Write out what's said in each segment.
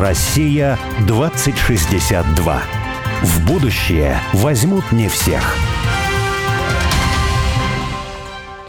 Россия 2062. В будущее возьмут не всех.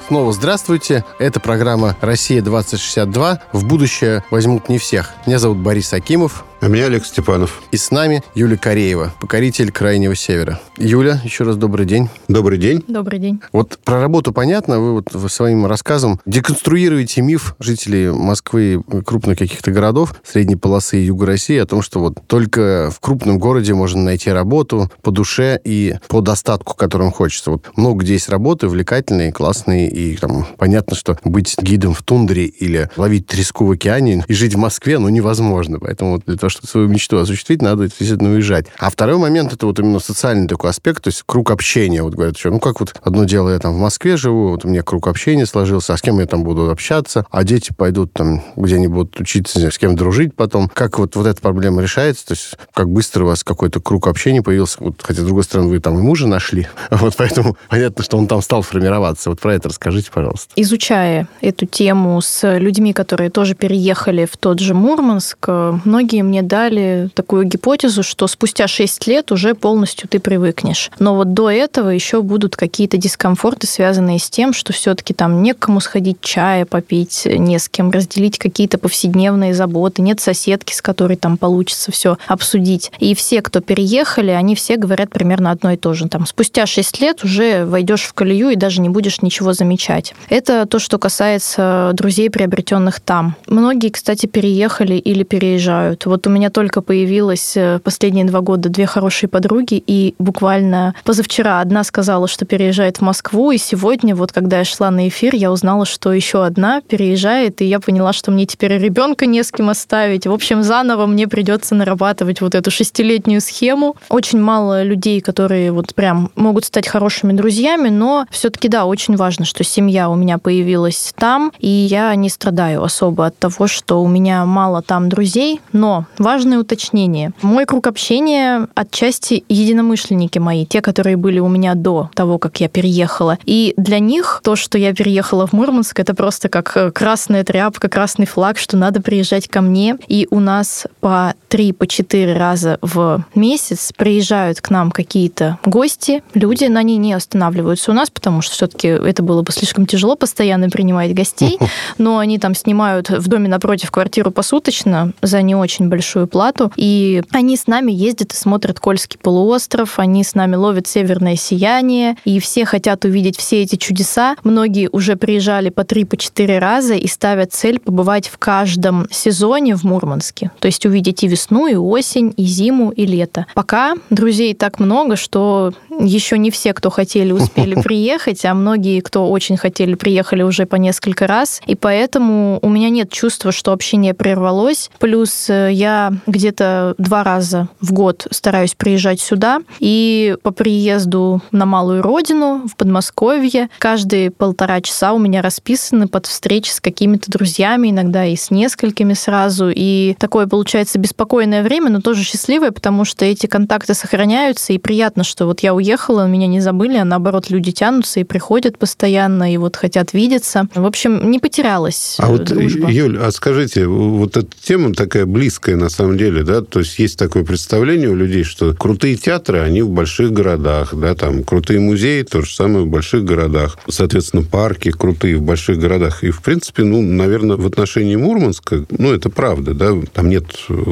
Снова здравствуйте. Это программа «Россия-2062». В будущее возьмут не всех. Меня зовут Борис Акимов. А меня Олег Степанов. И с нами Юля Кореева, покоритель Крайнего Севера. Юля, еще раз добрый день. Добрый день. Добрый день. Вот про работу понятно. Вы вот своим рассказом деконструируете миф жителей Москвы и крупных каких-то городов, средней полосы и юга России о том, что вот только в крупном городе можно найти работу по душе и по достатку, которым хочется. Вот много где есть работы увлекательные, классные, и там понятно, что быть гидом в тундре или ловить треску в океане и жить в Москве, ну, невозможно. Поэтому вот для того, чтобы свою мечту осуществить, надо действительно уезжать. А второй момент, это вот именно социальный такой аспект, то есть круг общения. Вот говорят, что, ну как вот одно дело, я там в Москве живу, вот у меня круг общения сложился, а с кем я там буду общаться, а дети пойдут там, где они будут учиться, с кем дружить потом. Как вот, вот эта проблема решается? То есть как быстро у вас какой-то круг общения появился? Вот, хотя, с другой стороны, вы там и мужа нашли, вот поэтому понятно, что он там стал формироваться. Вот про это расскажите, пожалуйста. Изучая эту тему с людьми, которые тоже переехали в тот же Мурманск, многие мне дали такую гипотезу, что спустя 6 лет уже полностью ты привыкнешь. Но вот до этого еще будут какие-то дискомфорты, связанные с тем, что все-таки там некому сходить чая попить, не с кем разделить какие-то повседневные заботы, нет соседки, с которой там получится все обсудить. И все, кто переехали, они все говорят примерно одно и то же. Там спустя 6 лет уже войдешь в колею и даже не будешь ничего замечать. Это то, что касается друзей, приобретенных там. Многие, кстати, переехали или переезжают. Вот у меня только появилось э, последние два года две хорошие подруги, и буквально позавчера одна сказала, что переезжает в Москву, и сегодня, вот когда я шла на эфир, я узнала, что еще одна переезжает, и я поняла, что мне теперь ребенка не с кем оставить. В общем, заново мне придется нарабатывать вот эту шестилетнюю схему. Очень мало людей, которые вот прям могут стать хорошими друзьями, но все-таки, да, очень важно, что семья у меня появилась там, и я не страдаю особо от того, что у меня мало там друзей, но важное уточнение. Мой круг общения отчасти единомышленники мои, те, которые были у меня до того, как я переехала. И для них то, что я переехала в Мурманск, это просто как э, красная тряпка, красный флаг, что надо приезжать ко мне. И у нас по три, по четыре раза в месяц приезжают к нам какие-то гости, люди, на они не останавливаются у нас, потому что все-таки это было бы слишком тяжело постоянно принимать гостей, но они там снимают в доме напротив квартиру посуточно за не очень большую плату, и они с нами ездят и смотрят Кольский полуостров, они с нами ловят северное сияние, и все хотят увидеть все эти чудеса. Многие уже приезжали по три, по четыре раза и ставят цель побывать в каждом сезоне в Мурманске. То есть увидеть и весну, и осень, и зиму, и лето. Пока друзей так много, что еще не все, кто хотели, успели приехать, а многие, кто очень хотели, приехали уже по несколько раз. И поэтому у меня нет чувства, что общение прервалось. Плюс э, я где-то два раза в год стараюсь приезжать сюда. И по приезду на малую родину, в Подмосковье, каждые полтора часа у меня расписаны под встречи с какими-то друзьями, иногда и с несколькими сразу. И такое получается беспокойное время, но тоже счастливое, потому что эти контакты сохраняются, и приятно, что вот я уехала, меня не забыли, а наоборот люди тянутся и приходят постоянно, и вот хотят видеться. В общем, не потерялась А вот, дружба. Юль, а скажите, вот эта тема такая близкая на самом деле, да, то есть есть такое представление у людей, что крутые театры, они в больших городах, да, там крутые музеи, то же самое в больших городах, соответственно, парки крутые в больших городах. И, в принципе, ну, наверное, в отношении Мурманска, ну, это правда, да, там нет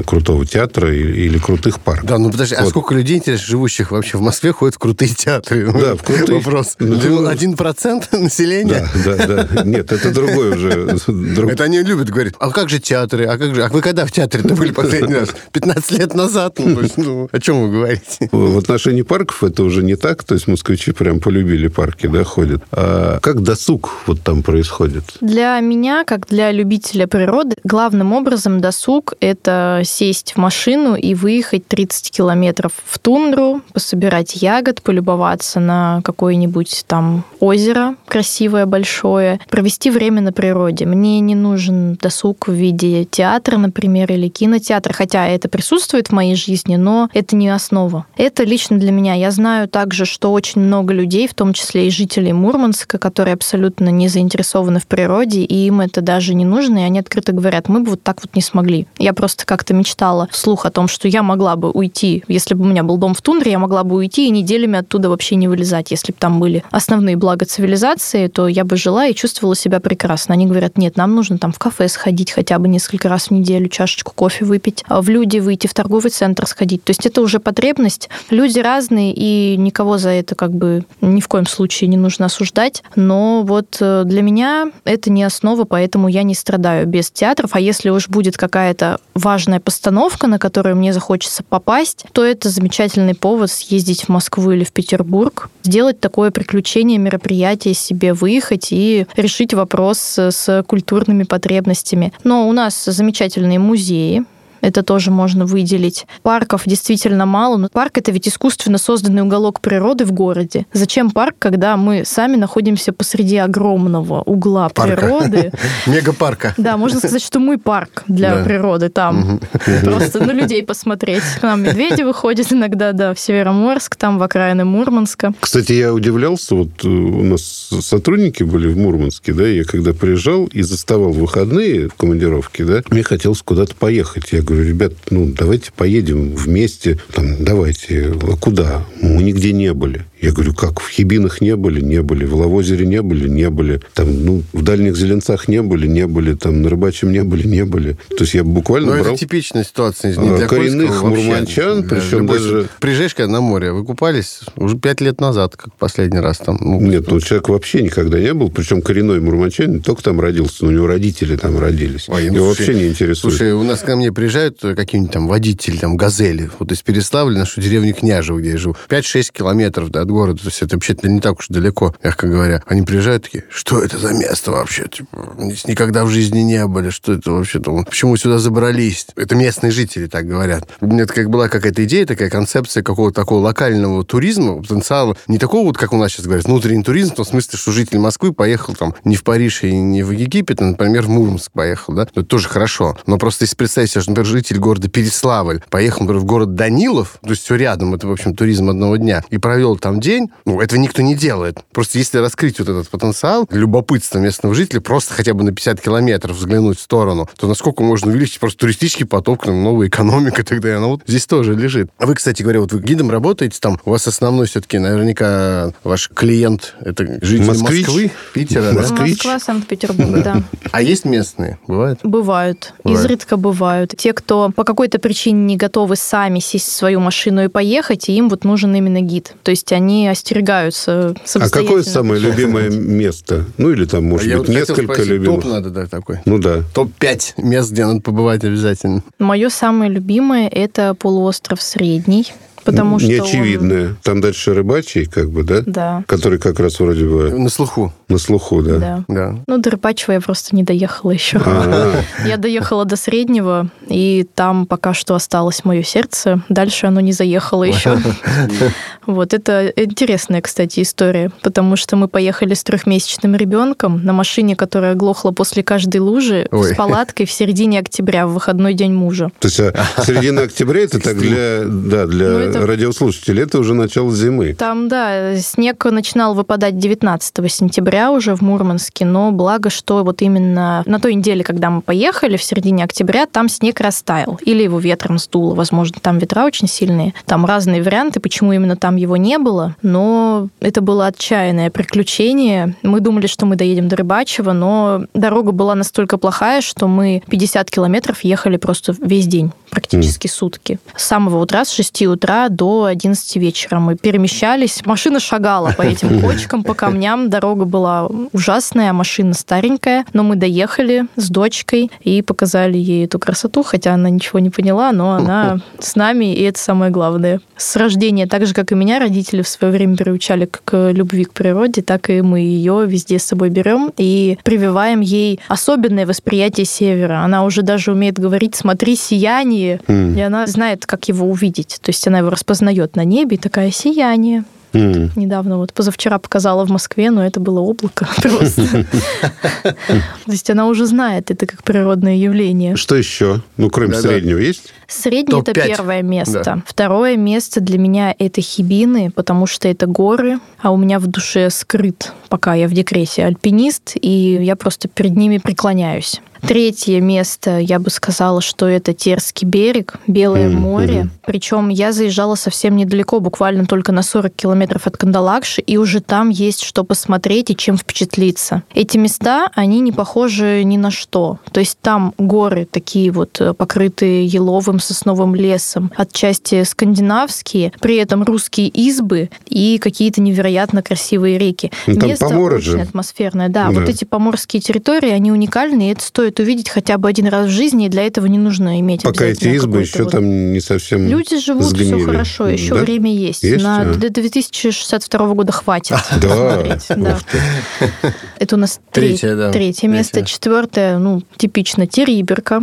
крутого театра или, или крутых парков. Да, ну подожди, а Вот. а сколько людей, интересно, живущих вообще в Москве, ходят в крутые театры? Да, в крутые. Вопрос. Ну, Один процент населения? Да, да, да. Нет, это другой уже. Это они любят говорить, а как же театры, а как же, а вы когда в театре-то были последний раз? 15 лет назад? Ну, ну, о чем вы говорите? В отношении парков это уже не так, то есть москвичи прям полюбили парки, да, ходят. А как досуг вот там происходит? Для меня, как для любителя природы, главным образом досуг – это сесть в машину и выехать 30 километров в тундру, пособирать ягод, полюбоваться на какое-нибудь там озеро красивое, большое, провести время на природе. Мне не нужен досуг в виде театра, например, или театр, хотя это присутствует в моей жизни, но это не основа. Это лично для меня. Я знаю также, что очень много людей, в том числе и жителей Мурманска, которые абсолютно не заинтересованы в природе, и им это даже не нужно, и они открыто говорят, мы бы вот так вот не смогли. Я просто как-то мечтала вслух о том, что я могла бы уйти, если бы у меня был дом в тундре, я могла бы уйти и неделями оттуда вообще не вылезать. Если бы там были основные блага цивилизации, то я бы жила и чувствовала себя прекрасно. Они говорят, нет, нам нужно там в кафе сходить хотя бы несколько раз в неделю, чашечку кофе выпить, а в люди выйти, в торговый центр сходить. То есть это уже потребность. Люди разные, и никого за это как бы ни в коем случае не нужно осуждать. Но вот э, для меня это не основа, поэтому я не страдаю без театров. А если уж будет какая-то важная постановка, на которую мне захочется попасть, то это замечательный повод съездить в Москву или в Петербург, сделать такое приключение, мероприятие себе, выехать и решить вопрос с культурными потребностями. Но у нас замечательные музеи, это тоже можно выделить. Парков действительно мало, но парк это ведь искусственно созданный уголок природы в городе. Зачем парк, когда мы сами находимся посреди огромного угла парка. природы? Мегапарка. Да, можно сказать, что мы парк для да. природы там. Просто на людей посмотреть. К нам медведи выходят иногда, да, в Североморск, там в окраины Мурманска. Кстати, я удивлялся, вот э, у нас сотрудники были в Мурманске, да, я когда приезжал и заставал выходные командировки, да, мне хотелось куда-то поехать. Я говорю, ребят, ну, давайте поедем вместе. Там, давайте. А куда? Мы нигде не были. Я говорю, как, в Хибинах не были? Не были. В Лавозере не были? Не были. Там, ну, в Дальних Зеленцах не были? Не были. Там, на Рыбачьем не были? Не были. То есть я буквально Но брал... это типичная ситуация. Не для коренных мурманчан, да, причем даже... Приезжаешь когда на море, вы купались уже пять лет назад, как последний раз там. Ну, Нет, ну, человек вообще никогда не был, причем коренной мурманчанин, не только там родился, но у него родители там родились. Ой, Его слушай, вообще не интересует. Слушай, у нас ко мне приезжают какие-нибудь там водители, там, газели, вот из Переславля, нашу деревню Княжево, где я живу, 5-6 километров да, от города, то есть это вообще-то не так уж далеко, мягко говоря. Они приезжают такие, что это за место вообще? Типа, никогда в жизни не были, что это вообще-то? Почему сюда забрались? Это местные жители так говорят. У меня как была какая-то идея, такая концепция какого-то такого локального туризма, потенциала, не такого вот, как у нас сейчас говорят, внутренний туризм, в том смысле, что житель Москвы поехал там не в Париж и не в Египет, а, например, в Мурманск поехал, да? Это тоже хорошо. Но просто если представить себе, что, например, житель города Переславль поехал, например, в город Данилов, то есть все рядом, это, в общем, туризм одного дня, и провел там день, ну, этого никто не делает. Просто если раскрыть вот этот потенциал, любопытство местного жителя, просто хотя бы на 50 километров взглянуть в сторону, то насколько можно увеличить просто туристический поток, там, новая экономика тогда, она вот здесь тоже лежит. А вы, кстати говоря, вот вы гидом работаете там, у вас основной все-таки наверняка ваш клиент это житель Москвич. Москвы, Питера, да? Москва, Санкт-Петербург, да. А есть местные? Бывает? Бывают. Изредка бывают. Те, кто по какой-то причине не готовы сами сесть в свою машину и поехать, и им вот нужен именно гид. То есть они остерегаются А какое самое любимое место? Ну, или там, может а быть, несколько любимых. Топ надо, да, такой. Ну, да. Топ-5 мест, где надо побывать обязательно. Мое самое любимое – это полуостров Средний потому что Неочевидное. Он... Там дальше рыбачий, как бы, да? Да. Который как раз вроде бы... На слуху. На слуху, да. Да. да. Ну, до рыбачьего я просто не доехала еще. А. Я доехала до среднего, и там пока что осталось мое сердце. Дальше оно не заехало еще. Вот, это интересная, кстати, история, потому что мы поехали с трехмесячным ребенком на машине, которая глохла после каждой лужи, с палаткой в середине октября, в выходной день мужа. То есть а середина октября это так для, да, для ну, это... радиослушателей, это уже начало зимы. Там, да, снег начинал выпадать 19 сентября уже в Мурманске, но благо, что вот именно на той неделе, когда мы поехали, в середине октября, там снег растаял. Или его ветром сдуло, возможно, там ветра очень сильные. Там разные варианты, почему именно там его не было, но это было отчаянное приключение. Мы думали, что мы доедем до Рыбачева, но дорога была настолько плохая, что мы 50 километров ехали просто весь день, практически mm. сутки. С самого утра, с 6 утра до 11 вечера мы перемещались. Машина шагала по этим кочкам, по камням. Дорога была ужасная, машина старенькая, но мы доехали с дочкой и показали ей эту красоту, хотя она ничего не поняла, но она с нами, и это самое главное. С рождения, так же, как и меня, родители в свое время приучали к любви к природе, так и мы ее везде с собой берем и прививаем ей особенное восприятие севера. Она уже даже умеет говорить «смотри, сияние», mm. и она знает, как его увидеть. То есть она его распознает на небе, и такая «сияние». М. Недавно, вот позавчера показала в Москве, но это было облако просто. То есть она уже знает это как природное явление. Что еще? Ну, кроме среднего есть? Средний это первое место. Второе место для меня это Хибины, потому что это горы, а у меня в душе скрыт, пока я в декрете, альпинист, и я просто перед ними преклоняюсь. Третье место, я бы сказала, что это Терский берег, Белое Мгм, море. Причем я заезжала совсем недалеко, буквально только на 40 километров от Кандалакши, и уже там есть что посмотреть и чем впечатлиться. Эти места, они не похожи ни на что. То есть там горы такие вот э, покрытые еловым сосновым лесом, отчасти скандинавские, при этом русские избы и какие-то невероятно красивые реки. Ну, там Место поморы очень же. атмосферное, да. Да. Вот эти поморские территории, они уникальны, и это стоит увидеть хотя бы один раз в жизни, и для этого не нужно иметь Пока эти избы еще вот- там не совсем Люди живут, сгнили. все хорошо, еще Да? время есть. Есть? На А. до 2062 года хватит Да. Это у нас Третье, место. Четвертое, ну, типично Териберка.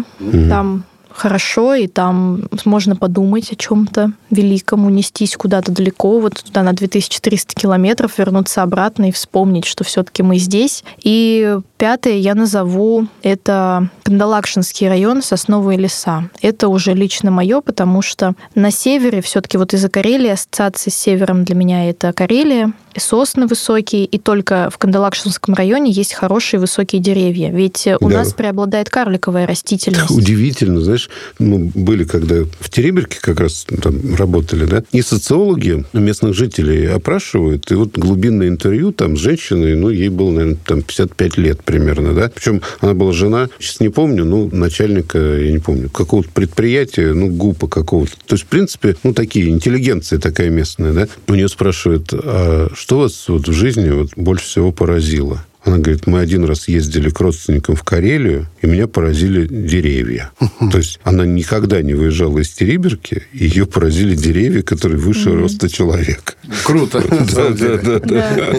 Там хорошо, и там можно подумать о чем-то великом, унестись куда-то далеко, вот туда на 2300 километров, вернуться обратно и вспомнить, что все-таки мы здесь. И пятое я назову это Кандалакшинский район, сосновые леса. Это уже лично мое, потому что на севере все-таки вот из-за Карелии ассоциации с севером для меня это Карелия, сосны высокие, и только в Кандалакшинском районе есть хорошие высокие деревья. Ведь у Да. нас преобладает карликовая растительность. Удивительно, знаешь, мы были, когда в Тереберке как раз там работали, да, и социологи местных жителей опрашивают, и вот глубинное интервью там с женщиной, ну, ей было, наверное, там 55 лет примерно, да, причем она была жена, сейчас не помню, ну, начальника, я не помню, какого-то предприятия, ну, ГУПа какого-то. То есть, в принципе, ну, такие, интеллигенция такая местная, да. У нее спрашивают, а что вас вот в жизни вот больше всего поразило? Она говорит, мы один раз ездили к родственникам в Карелию, и меня поразили деревья. То есть она никогда не выезжала из Териберки, и ее поразили деревья, которые выше роста человека. Круто. деле. Да,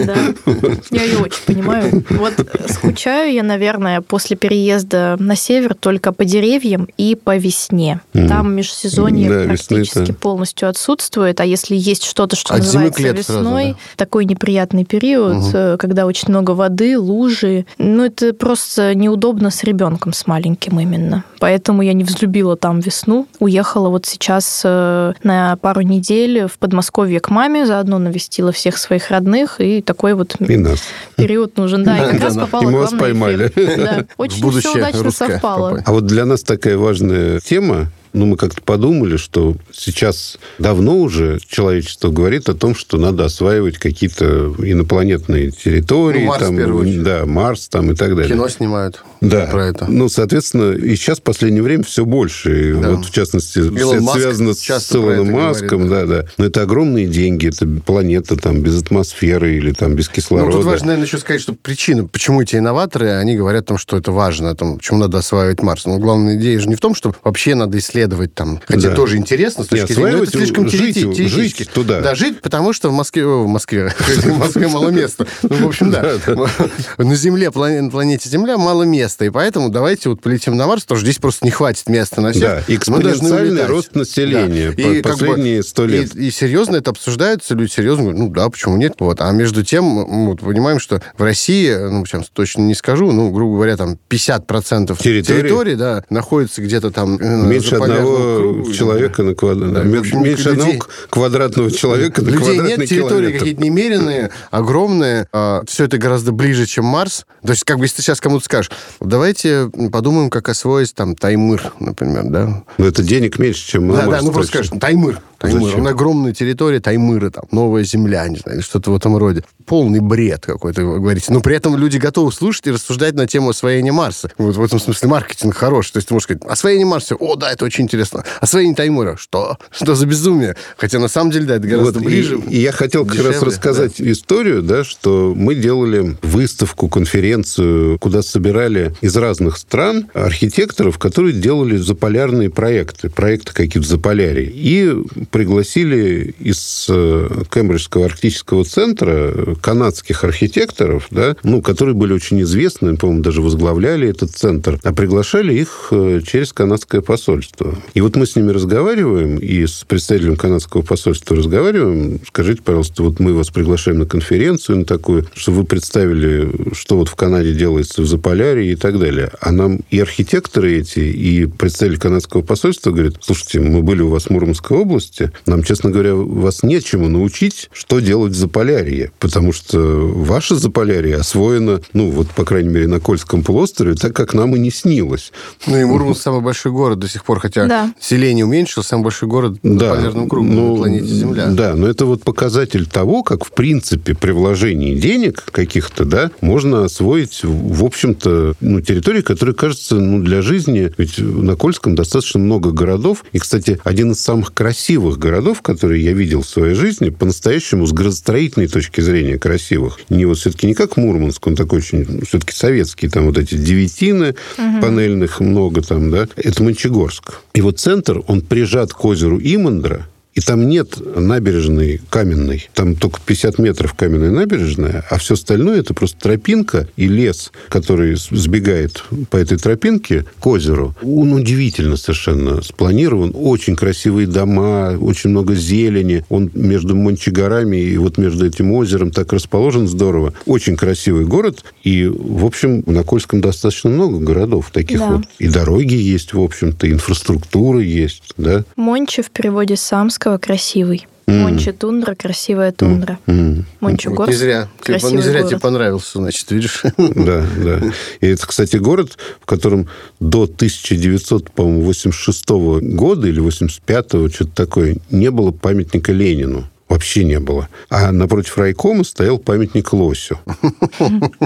да. Я ее очень понимаю. Вот скучаю я, наверное, после переезда на север только по деревьям и по весне. Там межсезонье Да, практически полностью отсутствует, а если есть что-то, что называется весной, да. такой неприятный период, э, когда очень много воды, лужи, ну это просто неудобно с ребенком, с маленьким именно. Поэтому я не взлюбила там весну. Уехала вот сейчас э, на пару недель в Подмосковье к маме, заодно навестила всех своих родных, и такой вот И нас. период нужен. Да, и как раз попала И мы вас поймали. Да, Очень все удачно совпало. А вот для нас такая важная тема, ну, мы как-то подумали, что сейчас давно уже человечество говорит о том, что надо осваивать какие-то инопланетные территории. Ну, Марс, там, в первую очередь. Да, Марс там и так далее. Кино снимают Да. про это. Ну, соответственно, и сейчас в последнее время все больше. И Да. Вот, в частности, Илон это Маск связано с Илоном Маском. говорит, да, да. Но это огромные деньги. Это планета там без атмосферы или там без Ну, кислорода. тут важно, наверное, еще сказать, что причина, почему эти инноваторы, они говорят о том, что это важно, о том, почему надо осваивать Марс. Но главная идея же не в том, что вообще надо исследовать там. Хотя Да. тоже интересно с точки зрения... это слишком жить, жить туда. Да, жить, потому что в Москве... В Москве. В Москве мало места. Ну, в общем, да. На Земле, на планете Земля мало места. И поэтому давайте вот полетим на Марс, потому что здесь просто не хватит места на всех. Да, экспоненциальный рост населения Да. последние сто лет. И, и серьезно это обсуждается, люди серьезно говорят, ну да, почему нет? Вот. А между тем, мы вот понимаем, что в России, ну, сейчас точно не скажу, ну, грубо говоря, там 50% Территории? территории, да, находится где-то там э, Меньше одного человека на квадрат. Да, меньше людей- одного квадратного человека на Людей квадратный нет, территории какие-то немеренные, огромные. все это гораздо ближе, чем Марс. То есть, как бы, если ты сейчас кому-то скажешь, давайте подумаем, как освоить там Таймыр, например, да? Но это денег меньше, чем Да, да, Марс ну просто тратить. скажешь, Таймыр. Таймыр. Зачем? Он огромная территория Таймыра, там, новая земля, не знаю, или что-то в этом роде. Полный бред какой-то, вы говорите. Но при этом люди готовы слушать и рассуждать на тему освоения Марса. Вот в этом смысле маркетинг хорош. То есть ты можешь сказать, освоение Марса, о, да, это очень интересно. Освоение Таймыра, что? Что за безумие? Хотя на самом деле, да, это гораздо Вот, и- ближе. И, я хотел как раз рассказать историю, да, что мы делали выставку, конференцию, куда собирали из разных стран архитекторов, которые делали заполярные проекты, проекты какие-то в Заполярье. И пригласили из э, Кембриджского арктического центра канадских архитекторов, да, ну, которые были очень известны, по-моему, даже возглавляли этот центр, а приглашали их э, через канадское посольство. И вот мы с ними разговариваем, и с представителем канадского посольства разговариваем. Скажите, пожалуйста, вот мы вас приглашаем на конференцию на такую, чтобы вы представили, что вот в Канаде делается в Заполярье и так далее. А нам и архитекторы эти, и представитель канадского посольства говорят, слушайте, мы были у вас в Мурманской области, нам, честно говоря, вас нечему научить, что делать в Заполярье, потому что ваше Заполярье освоено, ну, вот, по крайней мере, на Кольском полуострове, так как нам и не снилось. Ну, и Мурманск самый большой город до сих пор, хотя да. селение уменьшилось, самый большой город да. на полярном кругу ну, на планете Земля. Да, но это вот показатель того, как, в принципе, при вложении денег каких-то, да, можно освоить, в общем-то, ну, территории, которые, кажется, ну, для жизни, ведь на Кольском достаточно много городов, и, кстати, один из самых красивых городов, которые я видел в своей жизни, по-настоящему с градостроительной точки зрения красивых, не вот все-таки не как Мурманск, он такой очень, все-таки советский, там вот эти девятины угу. панельных много там, да, это Мончегорск. И вот центр, он прижат к озеру Имандра, и там нет набережной каменной. Там только 50 метров каменная набережная, а все остальное это просто тропинка и лес, который сбегает по этой тропинке к озеру. Он удивительно совершенно спланирован. Очень красивые дома, очень много зелени. Он между Мончегорами и вот между этим озером так расположен здорово. Очень красивый город. И, в общем, на Кольском достаточно много городов таких да. вот. И дороги есть, в общем-то, инфраструктура есть, да. Мончи в переводе самского Достоевского красивый. Mm. Мончи тундра, красивая тундра. Mm. Мончи вот не зря. Красивый не зря город. тебе понравился, значит, видишь. Да, да. И это, кстати, город, в котором до 1986 года или 85-го, что-то такое, не было памятника Ленину вообще не было. А напротив райкома стоял памятник лосю.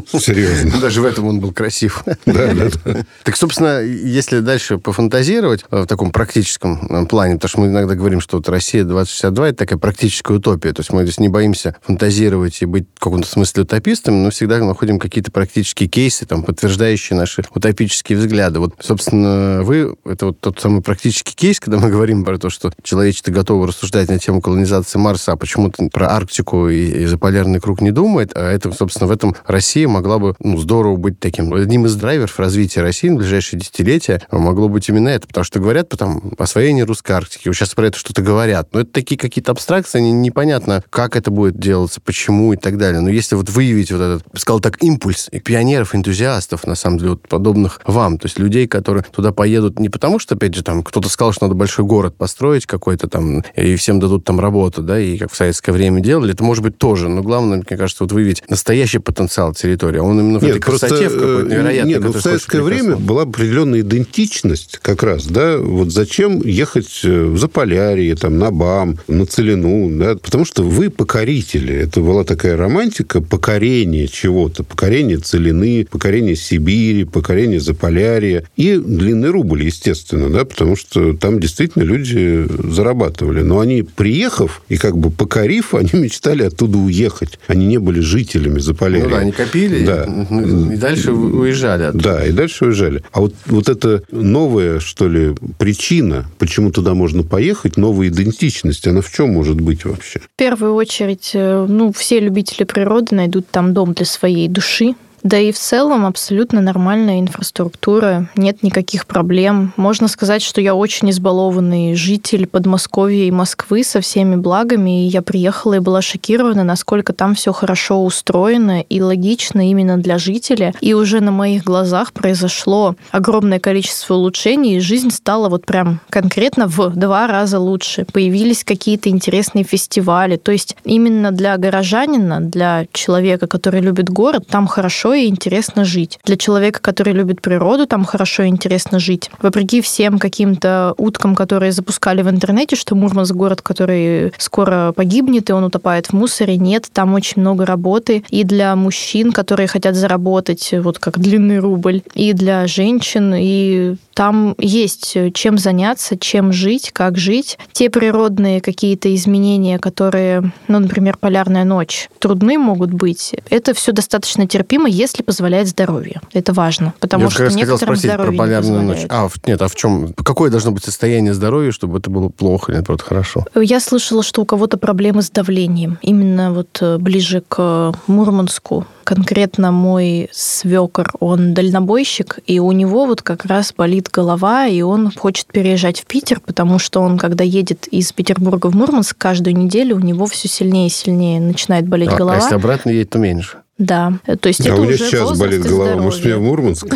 Серьезно. Даже в этом он был красив. Да, да, да. Так, собственно, если дальше пофантазировать в таком практическом э, плане, потому что мы иногда говорим, что вот Россия 2062 это такая практическая утопия. То есть мы здесь не боимся фантазировать и быть в каком-то смысле утопистами, но всегда находим какие-то практические кейсы, там, подтверждающие наши утопические взгляды. Вот, собственно, вы, это вот тот самый практический кейс, когда мы говорим про то, что человечество готово рассуждать на тему колонизации Марса, а почему-то про Арктику и, и заполярный круг не думает, а это, собственно, в этом Россия могла бы ну, здорово быть таким. Одним из драйверов развития России в ближайшие десятилетия могло быть именно это, потому что говорят потом освоение русской Арктики, вот сейчас про это что-то говорят, но это такие какие-то абстракции, они непонятно, как это будет делаться, почему и так далее. Но если вот выявить вот этот, сказал так, импульс и пионеров, энтузиастов, на самом деле, вот подобных вам, то есть людей, которые туда поедут не потому, что, опять же, там кто-то сказал, что надо большой город построить какой-то там, и всем дадут там работу, да, и как в советское время делали, это может быть тоже. Но главное, мне кажется, вот выявить настоящий потенциал территории. Он именно в нет, этой просто, красоте в какой-то э, невероятной. Нет, ну, в советское время была определенная идентичность как раз, да, вот зачем ехать э, в Заполярье, там, на БАМ, на Целину, да, потому что вы покорители. Это была такая романтика покорения чего-то, покорение Целины, покорение Сибири, покорение Заполярья и длинный рубль, естественно, да, потому что там действительно люди зарабатывали. Но они, приехав и как бы покорив, они мечтали оттуда уехать. Они не были жителями Заполярья. Ну да, они копили да. и дальше уезжали оттуда. Да, и дальше уезжали. А вот, вот эта новая, что ли, причина, почему туда можно поехать, новая идентичность, она в чем может быть вообще? В первую очередь, э, ну, все любители природы найдут там дом для своей души, да и в целом абсолютно нормальная инфраструктура, нет никаких проблем. Можно сказать, что я очень избалованный житель Подмосковья и Москвы со всеми благами, и я приехала и была шокирована, насколько там все хорошо устроено и логично именно для жителя. И уже на моих глазах произошло огромное количество улучшений, и жизнь стала вот прям конкретно в два раза лучше. Появились какие-то интересные фестивали. То есть именно для горожанина, для человека, который любит город, там хорошо и интересно жить. Для человека, который любит природу, там хорошо и интересно жить. Вопреки всем каким-то уткам, которые запускали в интернете, что Мурманск город, который скоро погибнет, и он утопает в мусоре. Нет, там очень много работы и для мужчин, которые хотят заработать, вот как длинный рубль, и для женщин, и там есть чем заняться, чем жить, как жить. Те природные какие-то изменения, которые, ну, например, полярная ночь, трудны могут быть, это все достаточно терпимо, если позволяет здоровье. Это важно, потому Я что некоторым спросить про здоровье не полярную ночь. позволяет. А, нет, а в чем? Какое должно быть состояние здоровья, чтобы это было плохо или, наоборот, хорошо? Я слышала, что у кого-то проблемы с давлением. Именно вот э, ближе к Мурманску. Конкретно мой свекор, он дальнобойщик, и у него вот как раз болит голова, и он хочет переезжать в Питер, потому что он, когда едет из Петербурга в Мурманск, каждую неделю у него все сильнее и сильнее начинает болеть А, а голова. если обратно едет, то меньше. Да, то есть А это у меня уже сейчас болит голова. Может, мне в. Мурманск?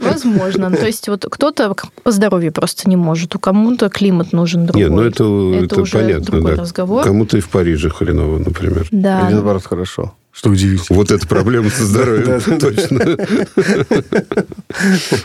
Возможно. То есть вот кто-то по здоровью просто не может, у кому-то климат нужен другой. Нет, ну это, Это это уже понятно, другой да. разговор. Кому-то и в Париже хреново, например. Да. Или, наоборот, хорошо. Что удивительно. Вот это проблема со здоровьем, точно.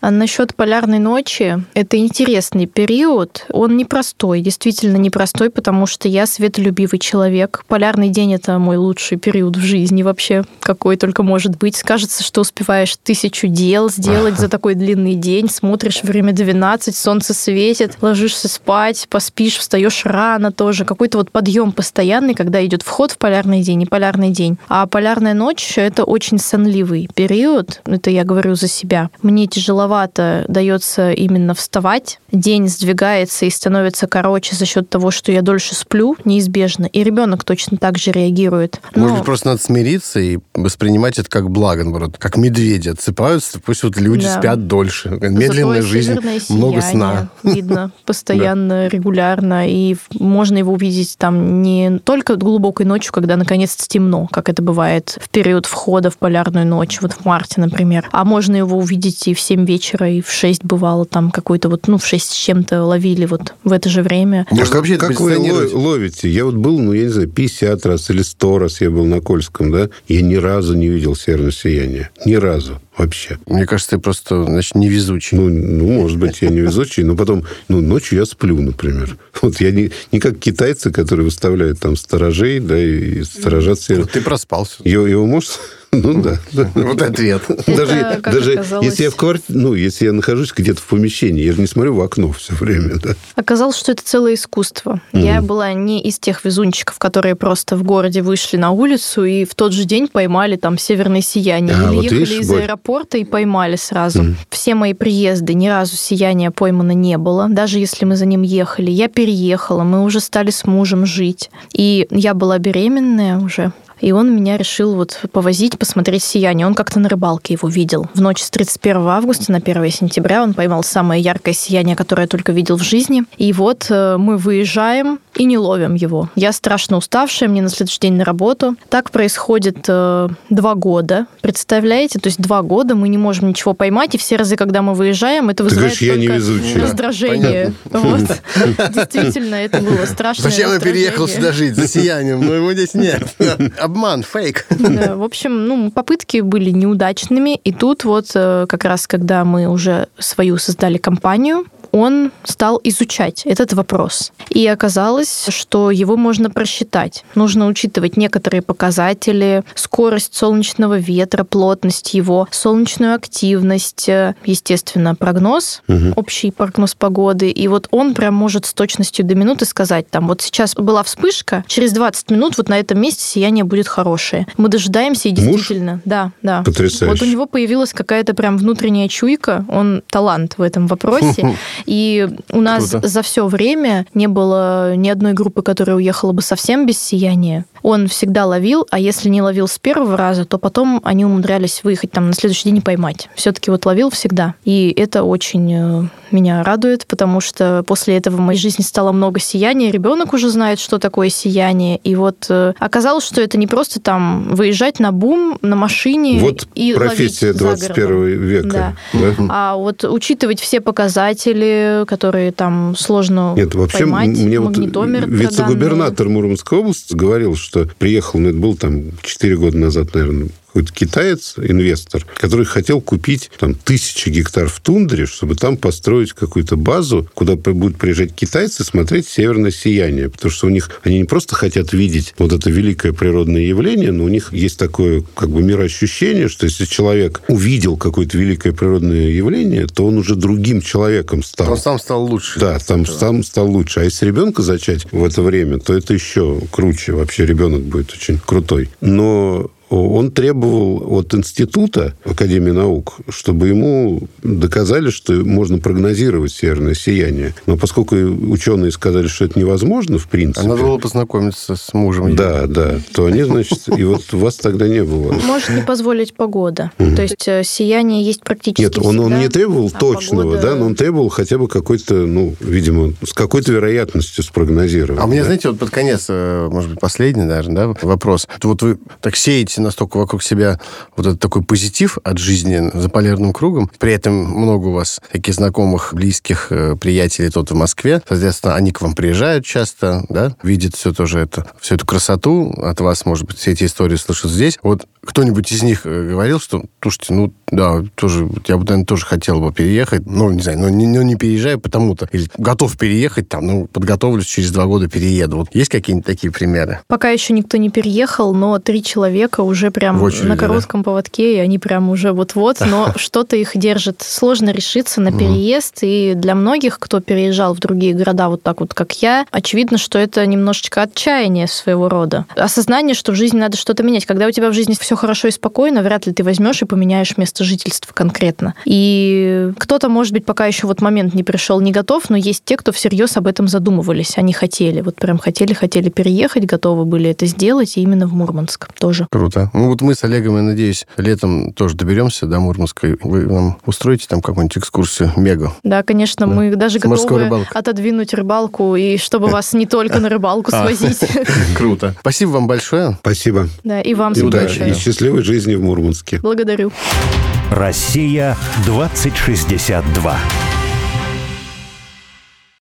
А насчет полярной ночи, это интересный период. Он непростой, действительно непростой, потому что я светолюбивый человек. Полярный день – это мой лучший период в жизни вообще, какой только может быть. Кажется, что успеваешь тысячу дел сделать за такой длинный день. Смотришь время 12, солнце светит, ложишься спать, поспишь, встаешь рано тоже. Какой-то вот подъем постоянный, когда идет вход в полярный день и полярный день. А полярная ночь – это очень сонливый период. Это я говорю за себя. Мне тяжеловато дается именно вставать. День сдвигается и становится короче за счет того, что я дольше сплю, неизбежно. И ребенок точно так же реагирует. Но- Может быть, просто надо смириться и воспринимать это как благо, наоборот. Как медведи отсыпаются, пусть вот люди Да. спят дольше. Медленная Зато жизнь, северное много сияние сна. Видно постоянно, регулярно. И можно его увидеть там не только глубокой ночью, когда наконец-то темно, как это бывает в период входа в полярную ночь, вот в марте, например. А можно его увидеть и в 7 вечера, и в 6 бывало там какой-то вот, ну, в 6 с чем-то ловили вот в это же время. Может, вообще это Как вы ловите? Я вот был, ну, я не знаю, 50 раз или 100 раз я был на Кольском, да? Я ни разу не видел северное сияние. Ни разу вообще. Мне кажется, ты просто, значит, невезучий. Ну, ну, может быть, я невезучий, но потом, ну, ночью я сплю, например. Вот я не, не как китайцы, которые выставляют там сторожей, да, и сторожат север. Вот ты проспался. Его, его может... Ну, да. Вот ответ. Даже, как даже оказалось- если я в квартире, ну, если я нахожусь где-то в помещении, я же не смотрю в окно все время, да. Оказалось, что это целое искусство. Я была не из тех везунчиков, которые просто в городе вышли на улицу и в тот же день поймали там северное сияние. А, Или вот ехали видишь, из Борь. Аэропорта и поймали сразу. Все мои приезды ни разу сияния поймано не было. Даже если мы за ним ехали. Я переехала, мы уже стали с мужем жить. И я была беременная уже. И он меня решил вот повозить, посмотреть сияние. Он как-то на рыбалке его видел. В ночь с 31 августа на 1 сентября он поймал самое яркое сияние, которое я только видел в жизни. И вот э, мы выезжаем и не ловим его. Я страшно уставшая, мне на следующий день на работу. Так происходит э, два года. Представляете? То есть два года мы не можем ничего поймать, и все разы, когда мы выезжаем, это Ты вызывает говоришь, я только невезучая. раздражение. Вот. Действительно, это было страшно. Зачем я переехал сюда жить? За сиянием. Но его здесь нет. Обман, фейк. В общем, ну, попытки были неудачными. И тут вот э, как раз, когда мы уже свою создали компанию, он стал изучать этот вопрос. И оказалось, что его можно просчитать. Нужно учитывать некоторые показатели, скорость солнечного ветра, плотность его, солнечную активность, э, естественно, прогноз, общий прогноз погоды. И вот он прям может с точностью до минуты сказать, там, вот сейчас была вспышка, через 20 минут вот на этом месте сияние будет хорошее. Мы дожидаемся и Муж? действительно, да, да. Потрясающе. Вот у него появилась какая-то прям внутренняя чуйка, он талант в этом вопросе. И у нас Круто. за все время не было ни одной группы, которая уехала бы совсем без сияния. Он всегда ловил, а если не ловил с первого раза, то потом они умудрялись выехать там на следующий день и поймать. Все-таки вот ловил всегда. И это очень э, меня радует, потому что после этого в моей жизни стало много сияния. Ребенок уже знает, что такое сияние. И вот э, оказалось, что это не просто там выезжать на бум на машине Вот и профессия ловить за 21 городом. века. Да. да? А вот учитывать все показатели, которые там сложно Нет, вообще поймать, мне вот вице-губернатор Мурманской области говорил, что приехал, ну, это был там 4 года назад, наверное, какой-то китаец, инвестор, который хотел купить там тысячи гектар в тундре, чтобы там построить какую-то базу, куда будут приезжать китайцы смотреть северное сияние. Потому что у них, они не просто хотят видеть вот это великое природное явление, но у них есть такое как бы мироощущение, что если человек увидел какое-то великое природное явление, то он уже другим человеком стал. Он сам стал лучше. Да, там сам стал лучше. А если ребенка зачать в это время, то это еще круче. Вообще ребенок будет очень крутой. Но он требовал от института Академии наук, чтобы ему доказали, что можно прогнозировать северное сияние. Но поскольку ученые сказали, что это невозможно, в принципе... А надо было познакомиться с мужем. Да, да. То они, значит... И вот вас тогда не было. Может не позволить погода. То есть э, сияние есть практически Нет, он, он не требовал а точного, да, но он требовал хотя бы какой-то, ну, видимо, с какой-то вероятностью спрогнозировать. А у меня, знаете, вот под конец, э, может быть, последний даже, да, вопрос. Вот вы так сеете настолько вокруг себя вот этот такой позитив от жизни за полярным кругом, при этом много у вас таких знакомых, близких, э, приятелей тут в Москве, соответственно, они к вам приезжают часто, да, видят все тоже это, всю эту красоту от вас, может быть, все эти истории слышат здесь. Вот кто-нибудь из них э, говорил, что, слушайте, ну, да, тоже, я бы, наверное, тоже хотел бы переехать, ну, не знаю, но не, но не переезжаю потому-то, или готов переехать, там, ну, подготовлюсь, через два года перееду. Вот есть какие-нибудь такие примеры? Пока еще никто не переехал, но три человека уже прям очереди, на коротком да? поводке, и они прям уже вот-вот, но что-то их держит. Сложно решиться на переезд, и для многих, кто переезжал в другие города вот так вот, как я, очевидно, что это немножечко отчаяние своего рода. Осознание, что в жизни надо что-то менять. Когда у тебя в жизни все хорошо и спокойно, вряд ли ты возьмешь и поменяешь место жительства конкретно. И кто-то, может быть, пока еще вот момент не пришел, не готов, но есть те, кто всерьез об этом задумывались. Они хотели, вот прям хотели, хотели переехать, готовы были это сделать, и именно в Мурманск тоже. Круто. Ну вот мы с Олегом, я надеюсь, летом тоже доберемся до Мурманска. Вы нам устроите там какую-нибудь экскурсию мега? Да, конечно, да. мы даже с готовы отодвинуть рыбалку, и чтобы вас не только на рыбалку а. свозить. Круто. Спасибо вам большое. Спасибо. Да, и вам спасибо. И счастливой жизни в Мурманске. Благодарю. Россия 2062.